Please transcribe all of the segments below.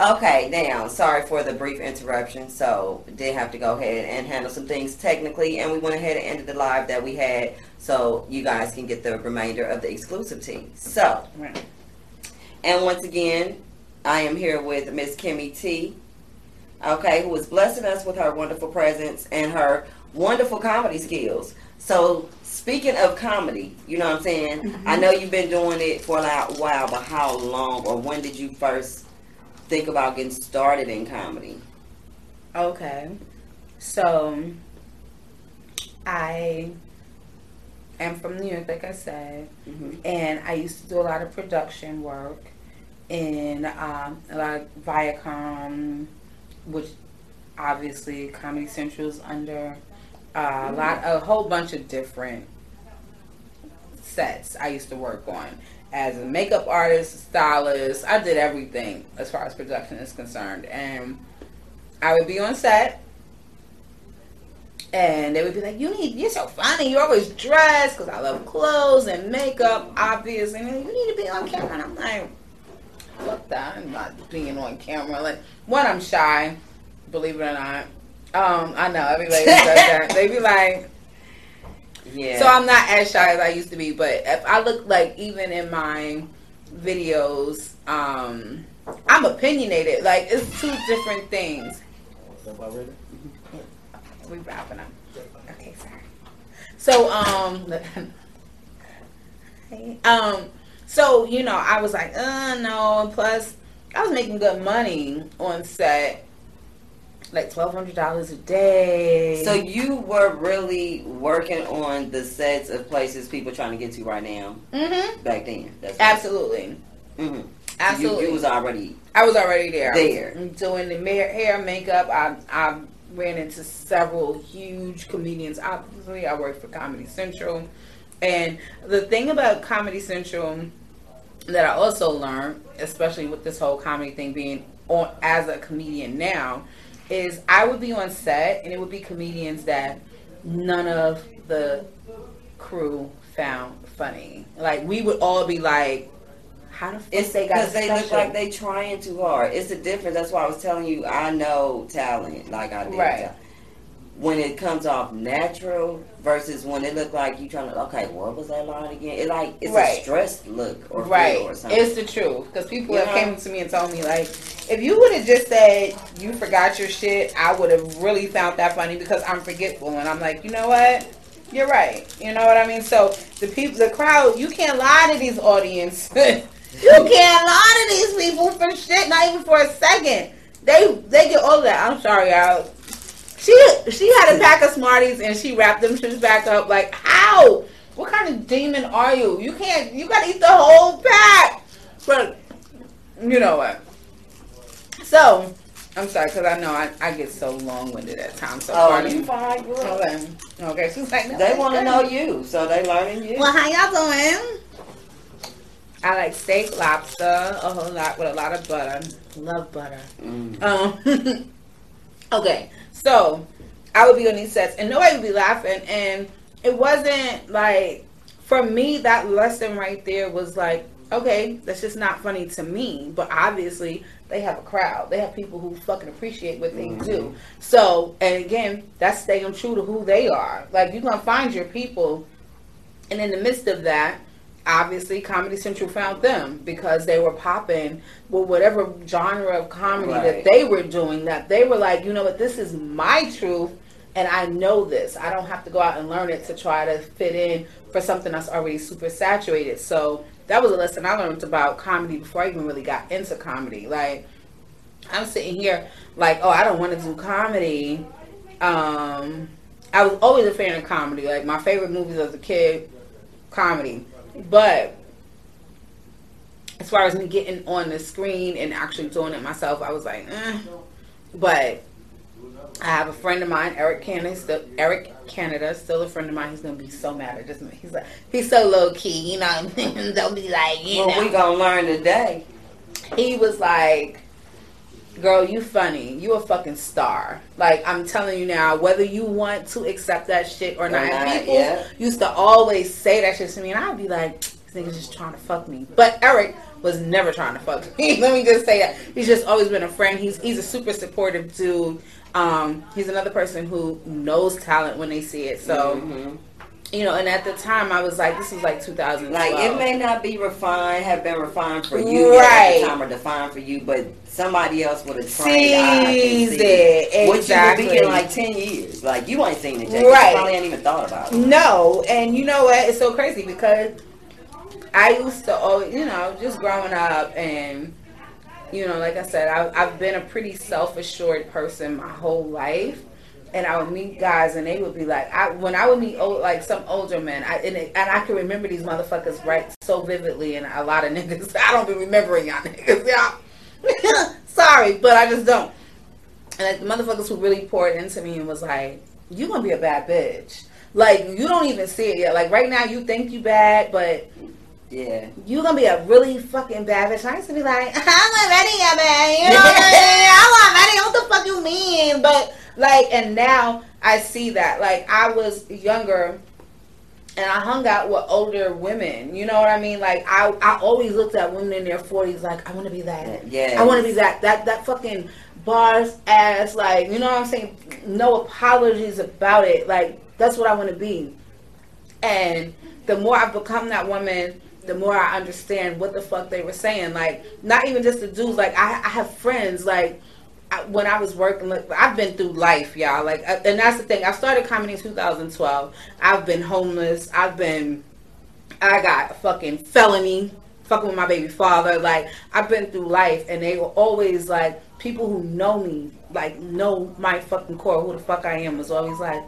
Okay, now, sorry for the brief interruption. So, did have to go ahead and handle some things technically, and we went ahead and ended the live that we had so you guys can get the remainder of the exclusive tea. So, Right. and once again, I am here with Miss Kimmy T. Okay, who is blessing us with her wonderful presence and her wonderful comedy skills. So, speaking of comedy, you know what I'm saying? I mm-hmm. know you've been doing it for a while, but how long or when did you first think about getting started in comedy? Okay. So I am from New York, like I said, hmm and I used to do a lot of production work in um, a lot of Viacom, which obviously Comedy Central's under uh, a lot, a whole bunch of different sets I used to work on as a makeup artist, stylist. I did everything as far as production is concerned, and I would be on set. And they would be like, "You need, you're so funny. You're always dressed because I love clothes and makeup, obviously. And you need to be on camera." And I'm like, "Fuck that! I'm not being on camera." Like, one, I'm shy, believe it or not. Um, I know everybody says that. They be like, Yeah. so I'm not as shy as I used to be, but if I look like even in my videos, um, I'm opinionated. Like it's two different things. We wrapping up. Okay, sorry. So um, um, so you know, I was like, uh, no. Plus, I was making good money on set, like twelve hundred dollars a day. so you were really working on the sets of places people trying to get to right now mm-hmm. back then. That's Absolutely. hmm Absolutely. You, you was already I was already there. There. Doing the hair, makeup. I I ran into several huge comedians. Obviously, I worked for Comedy Central, and the thing about Comedy Central that I also learned, especially with this whole comedy thing being on as a comedian now, is I would be on set and it would be comedians that none of the crew found funny. Like we would all be like, "How the fuck It's they got because they look like they trying too hard. It's the difference. That's why I was telling you I know talent like I did. Right. When it comes off natural versus when it look like you trying to okay, what was that line again? It like it's Right. a stressed look or right. or something. It's the truth because people You have know? came to me and told me like, if you would have just said you forgot your shit, I would have really found that funny because I'm forgetful. And I'm like, you know what? You're right. You know what I mean? So the people, the crowd, you can't lie to these audience. you can't lie to these people for shit, not even for a second. They they get all that. I'm sorry, y'all. She she had a pack of Smarties and she wrapped them shits back up. Like how? What kind of demon are you? You can't. You gotta eat the whole pack. But you know what? So I'm sorry because I know I, I get so long winded at times. So oh, pardon you me. fine, girl. Okay. Okay. She's like, no, They want to know you, so they learning you. Well, how y'all doing? I like steak, lobster, a whole lot with a lot of butter. Love butter. Mm. Um, okay, so I would be on these sets and nobody would be laughing, and it wasn't like for me that lesson right there was like, okay, that's just not funny to me, but obviously they have a crowd. They have people who fucking appreciate what they do. Mm-hmm. So, and again, that's staying true to who they are. Like you're gonna find your people, and in the midst of that, obviously Comedy Central found them because they were popping with whatever genre of comedy that they were doing. That they were like, you know what, this is my truth, and I know this. I don't have to go out and learn it to try to fit in for something that's already super saturated. So that was a lesson I learned about comedy before I even really got into comedy. Like I'm sitting here like, oh, I don't want to do comedy. Um, I was always a fan of comedy. Like my favorite movies as a kid, comedy. But as far as me getting on the screen and actually doing it myself, I was like, eh. But I have a friend of mine, Eric Canada, still, Eric Canada, still a friend of mine. He's gonna be so mad at this. He's like, he's so low key, you know. don't be like, you Well, know. we gonna learn today. he was like, "Girl, you funny. You a fucking star. Like I'm telling you now, whether you want to accept that shit or not." Not, people yeah. used to always say that shit to me, and I'd be like, this nigga's just trying to fuck me. But Eric was never trying to fuck me. Let me just say that. He's just always been a friend. He's he's a super supportive dude. Um, he's another person who knows talent when they see it. So Mhm. You know, and at the time I was like, this was like 2012. Like it may not be refined, have been refined for you Right. at the time, or defined for you, but somebody else would have trained eye can Sees see it, What you exactly. be in like ten years. Like you ain't seen it, Jay. Right. You probably ain't even thought about it. No, and you know what? It's so crazy because I used to, always, you know, just growing up, and you know, like I said, I, I've been a pretty self-assured person my whole life. And I would meet guys, and they would be like, I, when I would meet old, like some older men, I, and, and I can remember these motherfuckers right so vividly, and a lot of niggas, I don't be remembering y'all niggas, y'all. Sorry, but I just don't. And the motherfuckers who really poured into me and was like, "You gonna be a bad bitch." Like you don't even see it yet. Like right now, you think you bad, but Yeah. You're gonna be a really fucking bad bitch. I used to be like, I'm not ready man. You know what I mean? I'm not ready. What the fuck you mean? But like, and now I see that. Like I was younger. And I hung out with older women, you know what I mean? Like I, I always looked at women in their forties, like I want to be that. Yeah. I want to be that that that fucking bars ass like you know what I'm saying. No apologies about it. Like that's what I want to be. And the more I've become that woman, the more I understand what the fuck they were saying. Like not even just the dudes. Like I, I have friends like. I, when I was working, like, I've been through life, y'all. Like, uh, and that's the thing. I started comedy in 2012. I've been homeless. I've been I got a fucking felony, fucking with my baby father. Like I've been through life, and they were always like people who know me, like know my fucking core, who the fuck I am, was always like,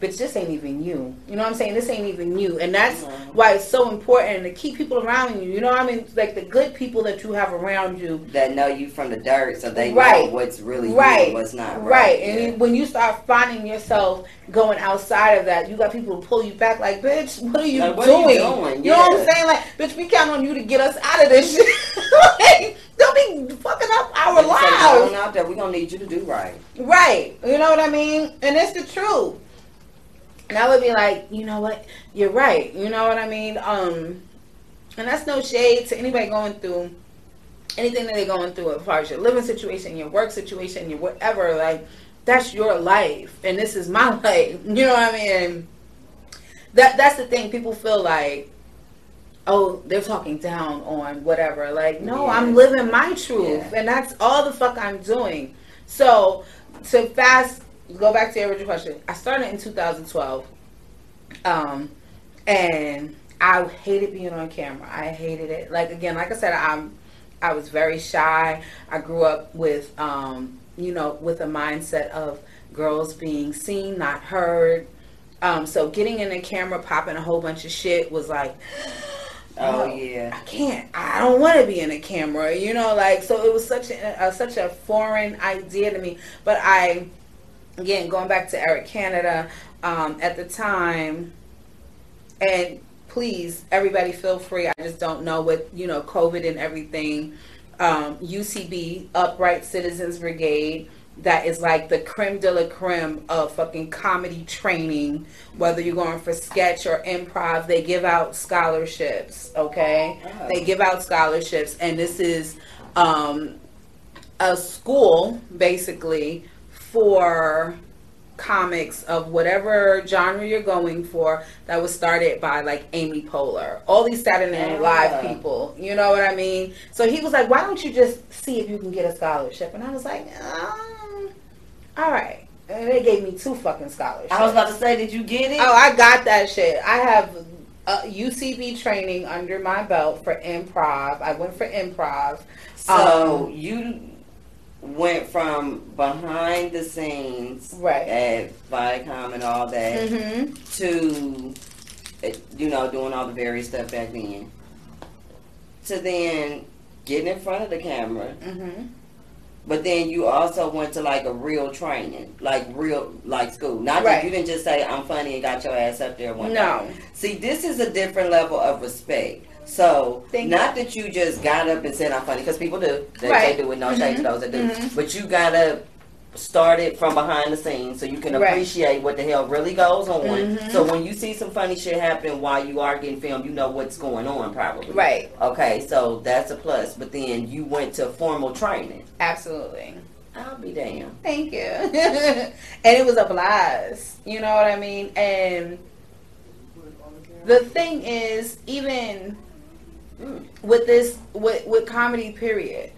"Bitch, this ain't even you." You know what I'm saying? This ain't even you, and that's Mhm. why it's so important to keep people around you. You know what I mean? Like the good people that you have around you. That know you from the dirt, so they Right. know what's really you Right, and what's not. right. Right. And Yeah. you- when you start finding yourself going outside of that, you got people to pull you back. Like, bitch, what are you Like, what are doing? you doing? You know what I'm saying? Like, bitch, we count on you to get us out of this shit. like, don't be fucking up our Like you say, lives. going out there, we gonna need you to do right. Right. You know what I mean? And it's the truth. And I would be like, you know what? You're right. You know what I mean? Um, and that's no shade to anybody going through anything that they're going through as far as your living situation, your work situation, your whatever. Like, that's your life, and this is my life. You know what I mean? That that's the thing. People feel like, oh, they're talking down on whatever. Like, no, I'm living my truth, Yeah. and that's all the fuck I'm doing. So to fast go back to your original question, I started in 2012, um, and I hated being on camera. I hated it. Like again, like I said, I'm I was very shy. I grew up with um, you know with a mindset of girls being seen, not heard. Um, so getting in the camera, popping a whole bunch of shit was like. Oh No. yeah. I can't. I don't want to be in a camera, you know. Like so, it was such a, a such a foreign idea to me. But I, again, going back to Eric Canada, um, at the time, and please, everybody, feel free. I just don't know with you know COVID and everything. Um, UCB, Upright Citizens Brigade. That is like the creme de la creme of fucking comedy training. Whether you're going for sketch or improv, they give out scholarships. Okay, Oh. they give out scholarships, and this is um, a school basically for comics of whatever genre you're going for that was started by like Amy Poehler. All these Saturday Night Live Ah. people. You know what I mean? So he was like, why don't you just see if you can get a scholarship? And I was like, um, all right. And they gave me two fucking scholarships. I was about to say, did you get it? Oh, I got that shit. I have uh, UCB training under my belt for improv. I went for improv. So Um, you went from behind the scenes Right. at Viacom and all that Mm-hmm. to, uh, you know, doing all the various stuff back then, to then getting in front of the camera. Mm-hmm. But then you also went to like a real training, like real like school. Not Right. that you didn't just say I'm funny and got your ass up there one. No. See, this is a different level of respect. So, Thank not that you just got up and said I'm funny, because people do. They, Right. they do it, no shade to those that do. Mhm. But you gotta start it from behind the scenes so you can Right. appreciate what the hell really goes on. Mhm. So when you see some funny shit happening while you are getting filmed, you know what's going on probably. Right. Okay, so that's a plus. But then you went to formal training. Absolutely. I'll be damned. Thank you. and it was a blast. You know what I mean? And the thing is, even. With this, with, with comedy, period,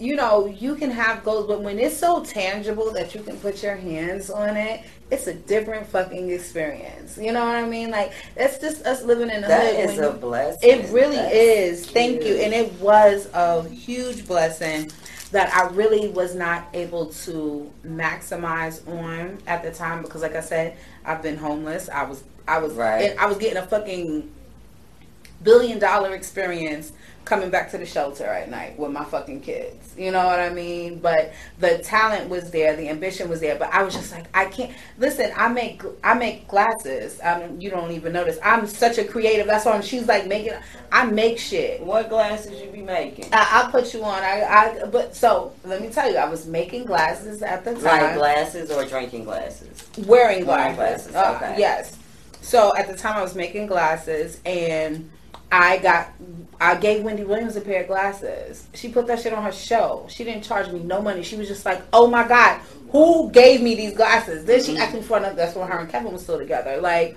you know, you can have goals, but when it's so tangible that you can put your hands on it, it's a different fucking experience. You know what I mean? Like, that's just us living in the That hood. is a you- blessing. it really That's is. Thank you. And it was a huge blessing that I really was not able to maximize on at the time because like I said, I've been homeless. I was I was Right. I was getting a fucking billion dollar experience coming back to the shelter at night with my fucking kids. You know what I mean? But the talent was there, the ambition was there, but I was just like, I can't listen. I make I make glasses. Don't, you don't even notice. I'm such a creative. That's why I'm, she's like making. I make shit. What glasses you be making? I, I'll put you on. I, I but so let me tell you, I was making glasses at the time, Like glasses or drinking glasses? wearing Wearing glasses. glasses, Uh, okay. Yes. So at the time, I was making glasses, and I got I gave Wendy Williams a pair of glasses. She put that shit on her show. She didn't charge me no money. She was just like, "Oh my god, who gave me these glasses?" Then she asked me for another. That's when her and Kevin was still together. Like.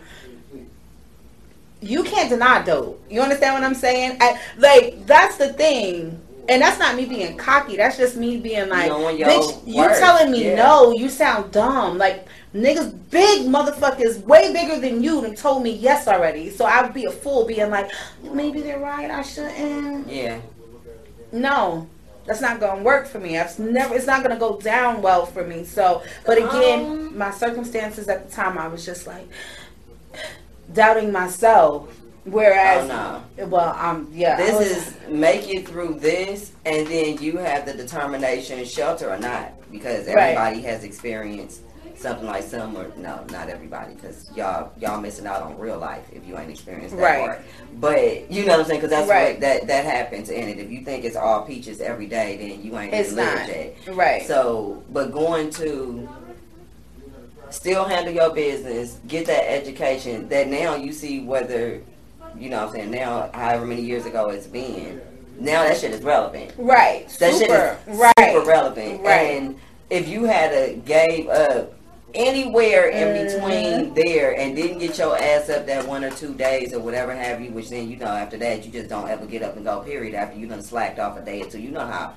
You can't deny dope. You understand what I'm saying? I, like that's the thing, and that's not me being cocky. That's just me being like, bitch, you telling me yeah. no? You sound dumb. Like niggas, big motherfuckers, way bigger than you, and told me yes already. So I would be a fool being like, maybe they're right. I shouldn't. Yeah. No, that's not gonna work for me. I've never. It's not gonna go down well for me. So, but again, Um. my circumstances at the time, I was just like doubting myself. Whereas, Oh, well, um, yeah, I was- This is make it through this, and then you have the determination, shelter or not, because Right. everybody has experienced something like some or no, not everybody, because y'all y'all missing out on real life if you ain't experienced that Right. part. But you know what I'm saying, because that's Right. what that that happens in it. If you think it's all peaches every day, then you ain't It's not. yet. right. So, but going to still handle your business, get that education that now you see whether, you know what I'm saying, now however many years ago it's been, now that shit is relevant. right. That super. shit is right. super relevant. Right. And if you had a gave up anywhere in between mm-hmm. there and didn't get your ass up that one or two days or whatever have you, which then you know after that you just don't ever get up and go period after you done slacked off a day or two. You know how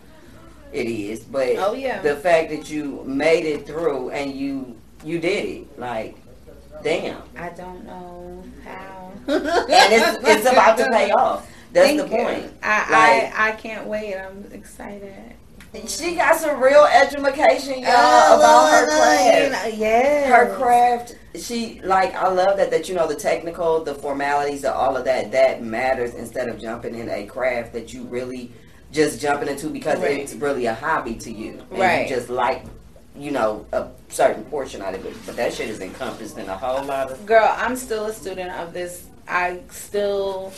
it is. But Oh yeah. the fact that you made it through and you you did it, like damn. I don't know how. And it's it's about to pay off. That's Thank the point. I, Like- I I can't wait. I'm excited. She got some real education, oh, y'all, Oh, about her craft. Yeah. Her craft, she like I love that that you know the technical, the formalities, of all of that that matters instead of jumping in a craft that you really just jumping into because Right. it's really a hobby to you, and Right. you just like you know a certain portion out of it. But that shit is encompassed in a whole lot of. Girl, I'm still a student of this. I still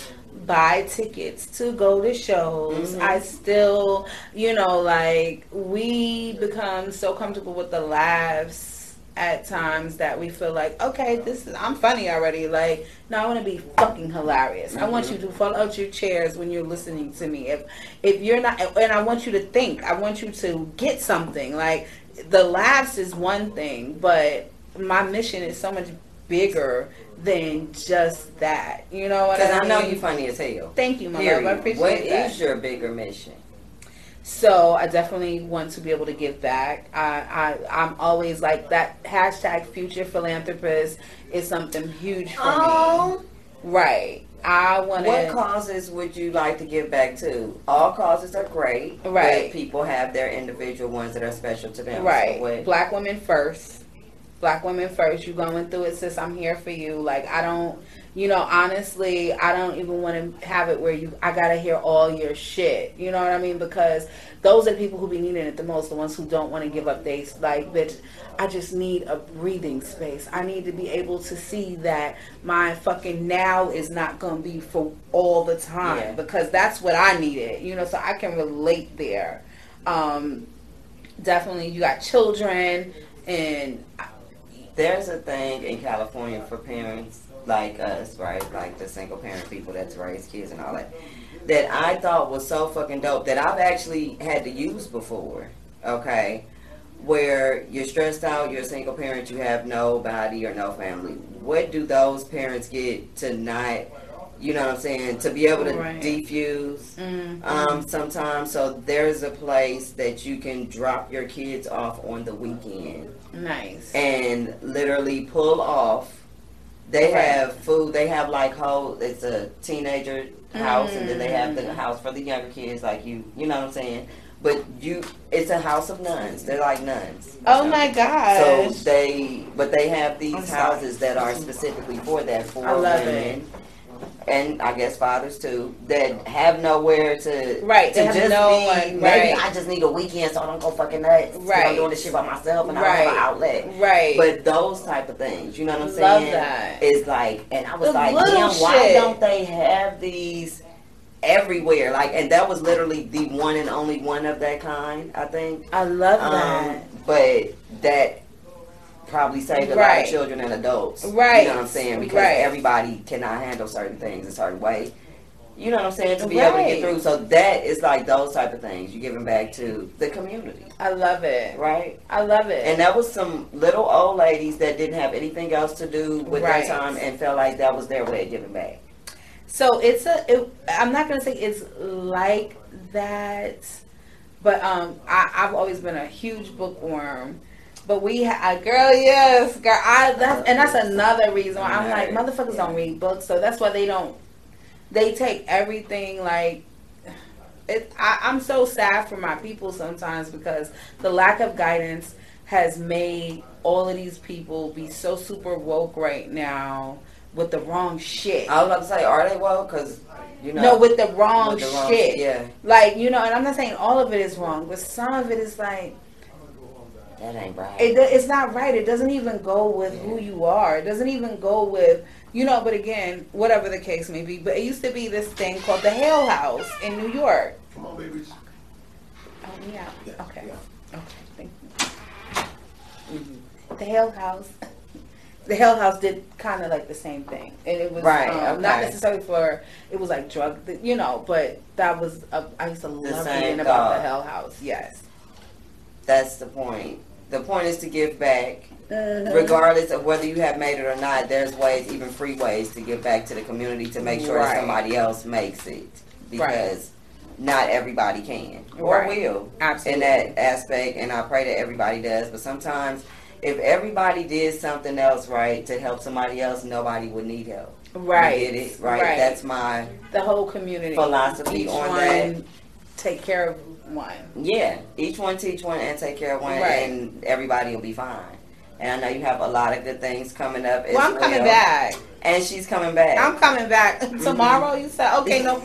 buy tickets to go to shows. Mhm. I still, you know, like we become so comfortable with the laughs at times that we feel like, okay, this is I'm funny already. Like, no, I want to be fucking hilarious. I want you to fall out your chairs when you're listening to me. If if you're not, and I want you to think. I want you to get something. Like the laughs is one thing, but my mission is so much bigger than just that. You know what Because I I know you're funny as hell. Thank you, my Period. love. I appreciate What that. is your bigger mission? So I definitely want to be able to give back. I, I I'm always like that hashtag future philanthropist is something huge for me. Oh. Right. I want What to. causes would you like to give back to? All causes are great. Right. But people have their individual ones that are special to them. Right. What, Black women first. Black women first. You going through it, sis. I'm here for you. Like I don't. You know, honestly, I don't even want to have it where you. I gotta hear all your shit. You know what I mean? Because those are the people who be needing it the most. The ones who don't want to give up. They like, bitch. I just need a breathing space. I need to be able to see that my fucking now is not gonna be for all the time Yeah. because that's what I needed. You know, so I can relate there. Um, definitely you got children and There's a thing in California for parents like us, right? Like the single parent people that's raised kids and all that, that I thought was so fucking dope that I've actually had to use before. Okay. Where you're stressed out, you're a single parent, you have nobody or no family. What do those parents get to not, you know what I'm saying, to be able to Right. defuse? mm, um, sometimes. So there's a place that you can drop your kids off on the weekend nice. and literally pull off. They Right. have food. They have like whole. It's a teenager house, and then they have the Mm. house for the younger kids, like you. You know what I'm saying? But you, it's a house of nuns. They're like nuns. Oh my god! So they, but they have these houses that are specifically for that for I love women, and I guess fathers too that have nowhere to Right, to just no be. one, Maybe right. I just need a weekend so I don't go fucking nuts. Right. I'm doing this shit by myself and I Right. don't have an outlet. right. But those type of things, you know what I'm Love saying? that. Is like, and I was The like, damn, why don't they have these? Everywhere, like, and that was literally the one and only one of that kind, I think. I love Um, that. but that probably saved a lot of children and adults. Right. You know what I'm saying? Because Right. everybody cannot handle certain things a certain way. You know what I'm saying? To be able to get through. So that is like those type of things. You're giving back to the community. I love it. Right? I love it. And that was some little old ladies that didn't have anything else to do with Right. their time and felt like that was their way of giving back. So it's a. It, I'm not gonna say it's like that, but um, I, I've always been a huge bookworm. But we, ha- uh, girl, yes, girl. I that's and that's another reason why I'm like motherfuckers don't read books, so that's why they don't. They take everything like. It, I, I'm so sad for my people sometimes because the lack of guidance has made all of these people be so super woke right now with the wrong shit. I was about to say, are they woke? Because, you know. No, with the wrong with the wrong- shit. Yeah. Like, you know, and I'm not saying all of it is wrong, but some of it is like, That ain't right. it, it's not right. It doesn't even go with who you are. It doesn't even go with, you know, but again, whatever the case may be. But it used to be this thing called the Hale House in New York. Come on, babies. Oh, yeah. Yeah, Okay. yeah. Okay. Thank you. The Hale House. The Hale House did kind of like the same thing, and it was Right, um, not necessarily for it was like drug, you know, but that was a, I used to love same reading about the thought. Hale House. Yes, That's the point. The point is to give back. Mm-hmm. Regardless of whether you have made it or not, there's ways, even free ways, to give back to the community to make sure Right. that somebody else makes it. Because not everybody can or Right. will absolutely. in that aspect, and I pray that everybody does. But sometimes, if everybody did something else right to help somebody else, nobody would need help. You right, get it? Right. That's my the whole community philosophy Each on that. Take care of one. Yeah, each one teach one and take care of one, Right. and everybody will be fine. And I know you have a lot of good things coming up. Well, I'm coming back. and she's coming back. I'm coming back tomorrow. You said okay, no.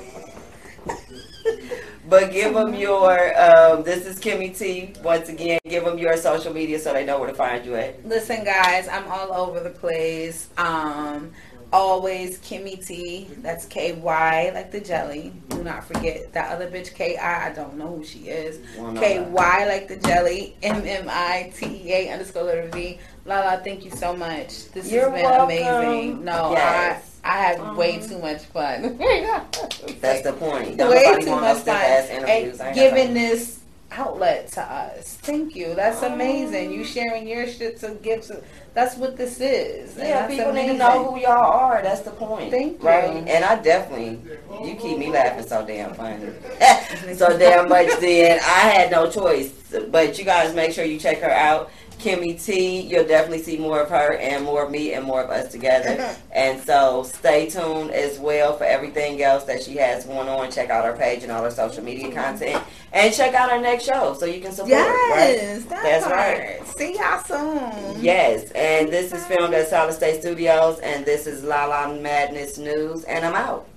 but give them your. Um, this is Kimmy T. Once again, give them your social media so they know where to find you at. Listen, guys, I'm all over the place. Um, always Kimmy T. That's K Y like the jelly. Do not forget that other bitch K I. I don't know who she is. Wanna know K that. Y like the jelly. M M I T E A underscore letter V. Lala, thank you so much. This You're has been welcome. amazing. No, Yes. I I had um, way too much fun. That's the point. Don't way nobody too much stiff fun ass interviews. I and ain't giving time. this outlet to us. Thank you. That's oh. amazing. You sharing your shit to give to. That's what this is. Yeah, people need to know who y'all are. That's the point. Thank you. Right? And I definitely, you keep me laughing so damn funny. so damn much then. I had no choice. But you guys make sure you check her out. Kimmy T, you'll definitely see more of her and more of me and more of us together. and so stay tuned as well for everything else that she has going on. Check out her page and all her social media mm-hmm. content. And check out her next show so you can support. right? Yes, that That's part. right. See y'all soon. Yes, and this is filmed at Solid State Studios, and this is La La Madness News, and I'm out.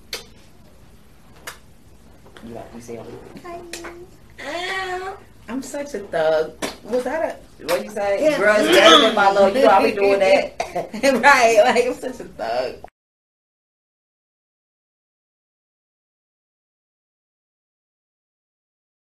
You, you see him? I'm such a thug. Was that a What you say? Yeah. Girl, it's better my love. You know I be doing that. right? Like I'm such a thug.